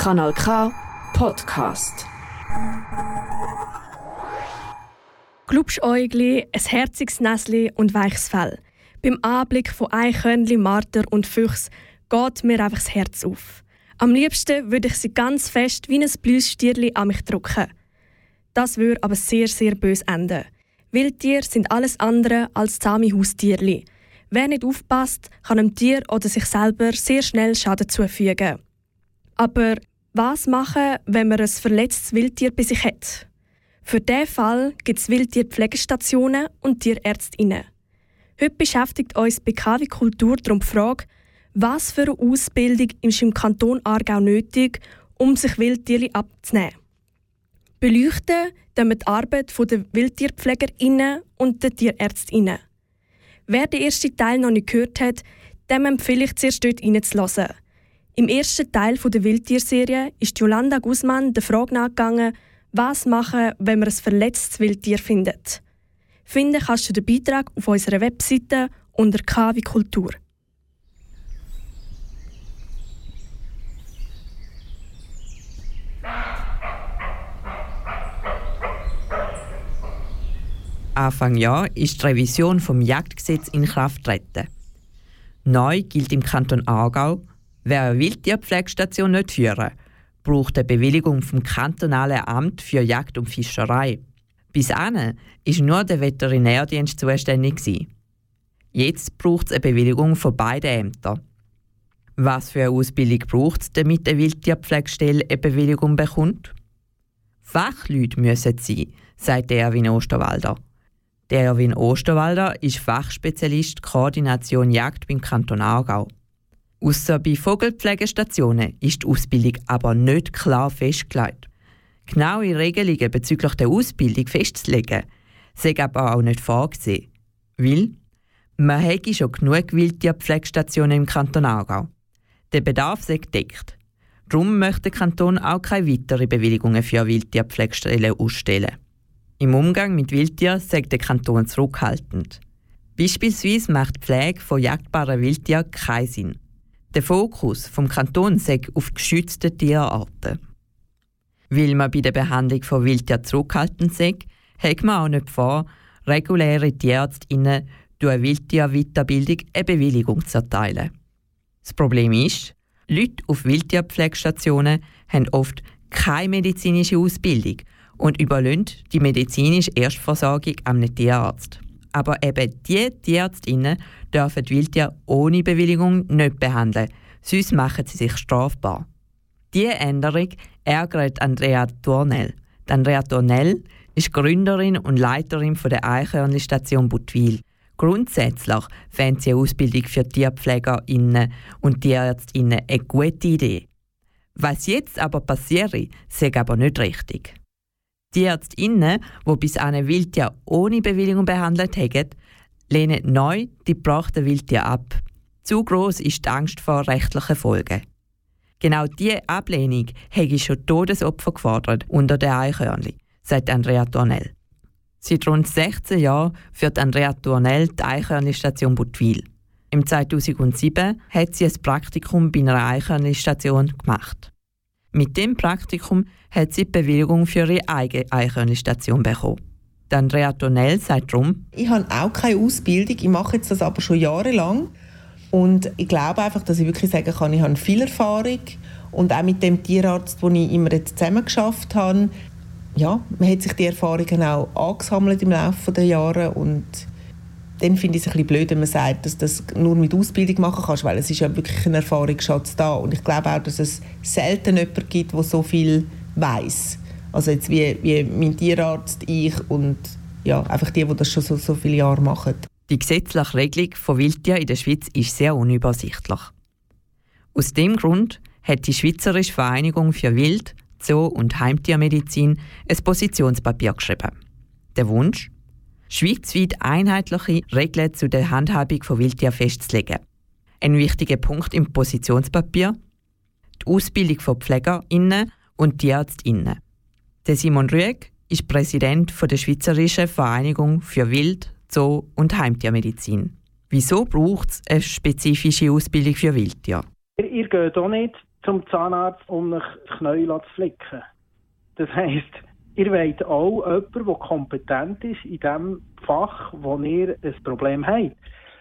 Kanal K Podcast. Glubschäugli, ein herziges Näsli und weiches Fell. Beim Anblick von Eichhörnli, Marter und Füchs geht mir einfach das Herz auf. Am liebsten würde ich sie ganz fest wie ein Blüsstierli an mich drücken. Das würde aber sehr, sehr bös enden. Wildtiere sind alles andere als zahme Haustierli. Wer nicht aufpasst, kann einem Tier oder sich selber sehr schnell Schaden zufügen. Aber was machen, wenn man ein verletztes Wildtier bei sich hat? Für diesen Fall gibt es Wildtierpflegestationen und Tierärztinnen. Heute beschäftigt uns bei KW Kultur darum die Frage, was für eine Ausbildung ist im Kanton Aargau nötig, um sich Wildtiere abzunehmen. Beleuchten wir die Arbeit der WildtierpflegerInnen und der TierärztInnen. Wer den ersten Teil noch nicht gehört hat, dem empfehle ich zuerst dort reinzulassen. Im ersten Teil der Wildtierserie ist Yolanda Guzman der Frage nachgegangen, was machen, wenn man ein verletztes Wildtier findet. Finden kannst du den Beitrag auf unserer Webseite unter KW Kultur. Anfang Jahr ist die Revision vom Jagdgesetz in Kraft getreten. Neu gilt im Kanton Aargau, wer eine Wildtierpflegestation nicht führen braucht eine Bewilligung vom kantonalen Amt für Jagd und Fischerei. Bis anhin war nur der Veterinärdienst zuständig. Jetzt braucht es eine Bewilligung von beiden Ämtern. Was für eine Ausbildung braucht es, damit eine Wildtierpflegestelle eine Bewilligung bekommt? Fachleute müssen sein, sagt Erwin Osterwalder. Der Erwin Osterwalder ist Fachspezialist Koordination Jagd beim Kanton Aargau. Ausser bei Vogelpflegestationen ist die Ausbildung aber nicht klar festgelegt. Genaue Regelungen bezüglich der Ausbildung festzulegen, sind aber auch nicht vorgesehen. Weil man hätte schon genug Wildtierpflegestationen im Kanton Aargau. Der Bedarf ist gedeckt. Darum möchte der Kanton auch keine weiteren Bewilligungen für Wildtierpflegestellen ausstellen. Im Umgang mit Wildtieren sagt der Kanton zurückhaltend. Beispielsweise macht die Pflege von jagdbaren Wildtieren keinen Sinn. Der Fokus vom Kanton sagt auf geschützte Tierarten. Weil man bei der Behandlung von Wildtieren zurückhaltend sagt, hat man auch nicht vor, reguläre Tierärztinnen durch eine Wildtier-Weiterbildung eine Bewilligung zu erteilen. Das Problem ist, Leute auf Wildtierpflegestationen haben oft keine medizinische Ausbildung und überlassen die medizinische Erstversorgung einem Tierarzt. Aber eben diese Tierärztinnen dürfen die Wildtiere ohne Bewilligung nicht behandeln, sonst machen sie sich strafbar. Diese Änderung ärgert Andrea Tournell. Andrea Tournell ist Gründerin und Leiterin der Eichhörnli-Station Butwil. Grundsätzlich fände sie eine Ausbildung für TierpflegerInnen und Tierärztinnen eine gute Idee. Was jetzt aber passiert, ist aber nicht richtig. Die ÄrztInnen, die bis eine Wildtier ohne Bewilligung behandelt haben, lehnen neu die gebrachten Wildtiere ab. Zu groß ist die Angst vor rechtlichen Folgen. Genau diese Ablehnung hätte schon Todesopfer gefordert unter den Eichhörnli, sagt Andrea Tornell. Seit rund 16 Jahren führt Andrea Tornell die Eichhörnli-Station Butwil. Im 2007 hat sie ein Praktikum bei einer Eichhörnli-Station gemacht. Mit dem Praktikum hat sie die Bewilligung für ihre eigene Eichhörnli-Station bekommen. Andrea Tonell sagt darum, Ich habe auch keine Ausbildung, ich mache jetzt das aber schon jahrelang. Und ich glaube einfach, dass ich wirklich sagen kann, ich habe viel Erfahrung. Und auch mit dem Tierarzt, den ich immer jetzt zusammen geschafft habe, ja, man hat sich die Erfahrungen auch angesammelt im Laufe der Jahre und dann finde ich es ein bisschen blöd, wenn man sagt, dass du das nur mit Ausbildung machen kannst, weil es ist ja wirklich ein Erfahrungsschatz da und ich glaube auch, dass es selten jemanden gibt, der so viel weiß. Also jetzt wie, wie mein Tierarzt, ich und ja, einfach die, die das schon so, so viele Jahre machen. Die gesetzliche Regelung von Wildtieren in der Schweiz ist sehr unübersichtlich. Aus dem Grund hat die Schweizerische Vereinigung für Wild-, Zoo- und Heimtiermedizin ein Positionspapier geschrieben. Der Wunsch, schweizweit einheitliche Regeln zu der Handhabung von Wildtieren festzulegen. Ein wichtiger Punkt im Positionspapier, die Ausbildung von PflegerInnen und TierärztInnen. Der Simon Rüegg ist Präsident der Schweizerischen Vereinigung für Wild-, Zoo- und Heimtiermedizin. Wieso braucht es eine spezifische Ausbildung für Wildtiere? Ihr geht auch nicht zum Zahnarzt, um euch Knie zu flicken. Das heisst, ihr wollt auch jemanden, der kompetent ist in dem Fach, wo ihr ein Problem habt.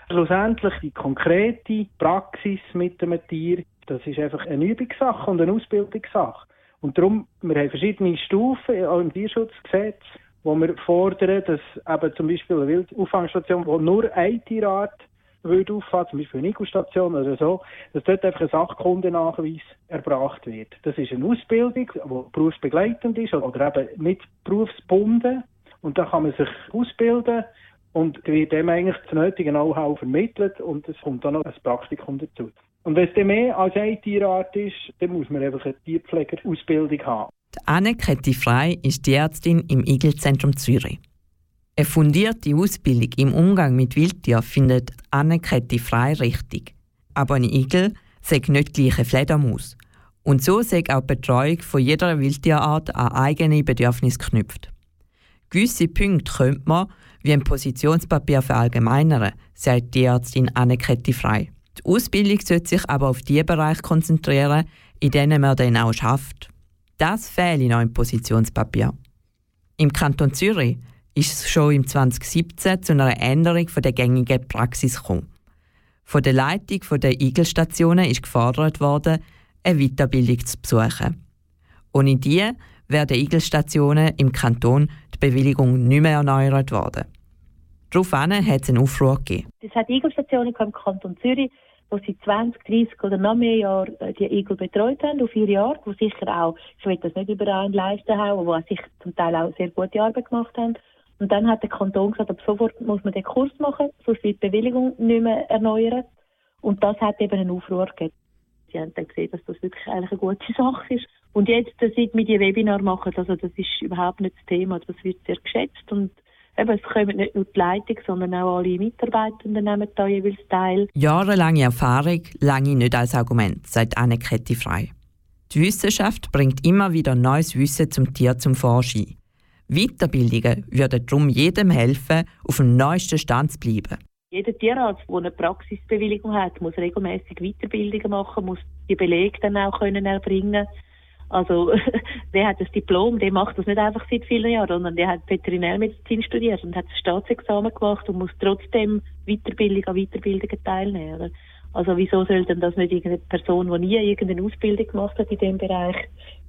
Schlussendlich die konkrete Praxis mit dem Tier, das ist einfach eine Übungssache und eine Ausbildungssache. Und darum, wir haben verschiedene Stufen, auch im Tierschutzgesetz, wo wir fordern, dass eben zum Beispiel eine Wildauffangstation, wo nur eine Tierart würde auffahren, zum Beispiel eine Igelstation oder so, dass dort einfach ein Sachkundennachweis erbracht wird. Das ist eine Ausbildung, die berufsbegleitend ist oder eben nicht berufsbunden. Und da kann man sich ausbilden und wird dem eigentlich das nötige Know-how vermittelt und es kommt dann noch ein Praktikum dazu. Und wenn es dann mehr als eine Tierart ist, dann muss man einfach eine Tierpflegerausbildung haben. Die Anneke Frei ist die Ärztin im Igelzentrum Zürich. Eine fundierte Ausbildung im Umgang mit Wildtieren findet Anneke Frei richtig. Aber ein Igel sagt nicht gleich eine Fledermaus. Und so sagt auch die Betreuung von jeder Wildtierart an eigene Bedürfnisse geknüpft. Gewisse Punkte könnte man, wie ein Positionspapier verallgemeinern, sagt die Ärztin Anneke Frei. Die Ausbildung sollte sich aber auf die Bereiche konzentrieren, in denen man dann auch schafft. Das fehlt noch im Positionspapier. Im Kanton Zürich ist es schon im 2017 zu einer Änderung der gängigen Praxis gekommen. Von der Leitung der Igelstationen ist gefordert worden, eine Weiterbildung zu besuchen. Ohne die werden Igelstationen im Kanton die Bewilligung nicht mehr erneuert worden. Daraufhin hat es einen Aufruhr gegeben. Es hat Igelstationen im Kanton Zürich, wo sie 20, 30 oder noch mehr Jahre äh, die Igel betreut haben, auf vier Jahre, wo sicher auch, ich will das nicht über einen leisten haben, wo sich zum Teil auch sehr gute Arbeit gemacht haben. Und dann hat der Kanton gesagt, ab sofort muss man den Kurs machen, sonst wird die Bewilligung nicht mehr erneuert. Und das hat eben einen Aufruhr gegeben. Sie haben dann gesehen, dass das wirklich eigentlich eine gute Sache ist. Und jetzt, seit wir die Webinar machen, also das ist überhaupt nicht das Thema, das wird sehr geschätzt und eben, es kommen nicht nur die Leitung, sondern auch alle Mitarbeitenden nehmen da jeweils teil. Jahrelange Erfahrung lange nicht als Argument, sagt Annekette Frei. Die Wissenschaft bringt immer wieder neues Wissen zum Tier zum Vorschein. Weiterbildungen würden darum jedem helfen, auf dem neuesten Stand zu bleiben. Jeder Tierarzt, der eine Praxisbewilligung hat, muss regelmäßig Weiterbildungen machen, muss die Belege dann auch können erbringen also, der hat das Diplom, der macht das nicht einfach seit vielen Jahren, sondern der hat Veterinärmedizin studiert und hat das Staatsexamen gemacht und muss trotzdem Weiterbildung an Weiterbildungen teilnehmen. Also wieso soll denn das nicht irgendeine Person, die nie irgendeine Ausbildung gemacht hat in dem Bereich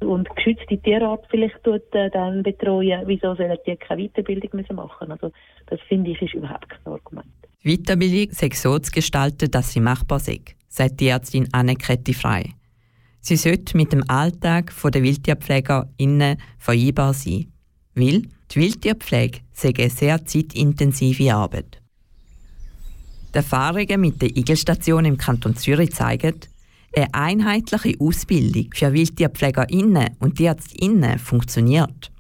und geschützte Tierart vielleicht tut, äh, dann betreuen, wieso sollen die keine Weiterbildung müssen machen? Also das finde ich ist überhaupt kein Argument. Weiterbildung sei so zu gestalten, dass sie machbar sei, sagt die Ärztin Anneke Frei. Sie sollte mit dem Alltag der WildtierpflegerInnen vereinbar sein. Weil die Wildtierpflege sei eine sehr zeitintensive Arbeit. Die Erfahrungen mit der Igelstation im Kanton Zürich zeigen, eine einheitliche Ausbildung für WildtierpflegerInnen und TierärztInnen funktioniert.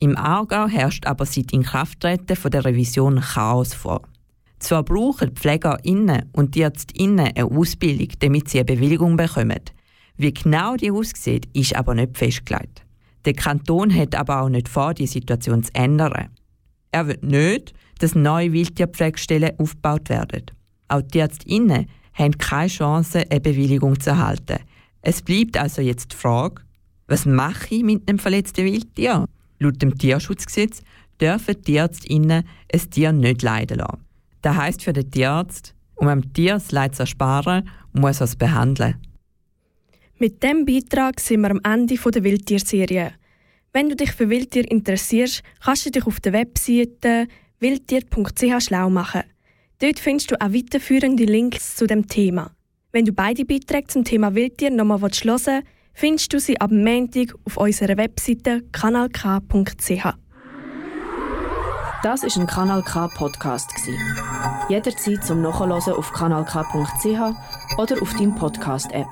Im Aargau herrscht aber seit Inkrafttreten der Revision Chaos vor. Zwar brauchen PflegerInnen und TierärztInnen eine Ausbildung, damit sie eine Bewilligung bekommen, wie genau die aussieht, ist aber nicht festgelegt. Der Kanton hat aber auch nicht vor, die Situation zu ändern. Er will nicht, dass neue Wildtierpflegestellen aufgebaut werden. Auch die Ärztinnen haben keine Chance, eine Bewilligung zu erhalten. Es bleibt also jetzt die Frage, was mache ich mit einem verletzten Wildtier? Laut dem Tierschutzgesetz dürfen die Ärztinnen ein Tier nicht leiden lassen. Das heisst für den Tierarzt, um einem Tier das Leid zu ersparen, muss er es behandeln. Mit diesem Beitrag sind wir am Ende der Wildtierserie. Wenn du dich für Wildtier interessierst, kannst du dich auf der Webseite wildtier.ch schlau machen. Dort findest du auch weiterführende Links zu dem Thema. Wenn du beide Beiträge zum Thema Wildtier nochmal hören willst, findest du sie ab Montag auf unserer Webseite kanalk.ch. Das ist ein Kanal K Podcast Jederzeit zum Nachhören auf kanalk.ch oder auf deinem Podcast App.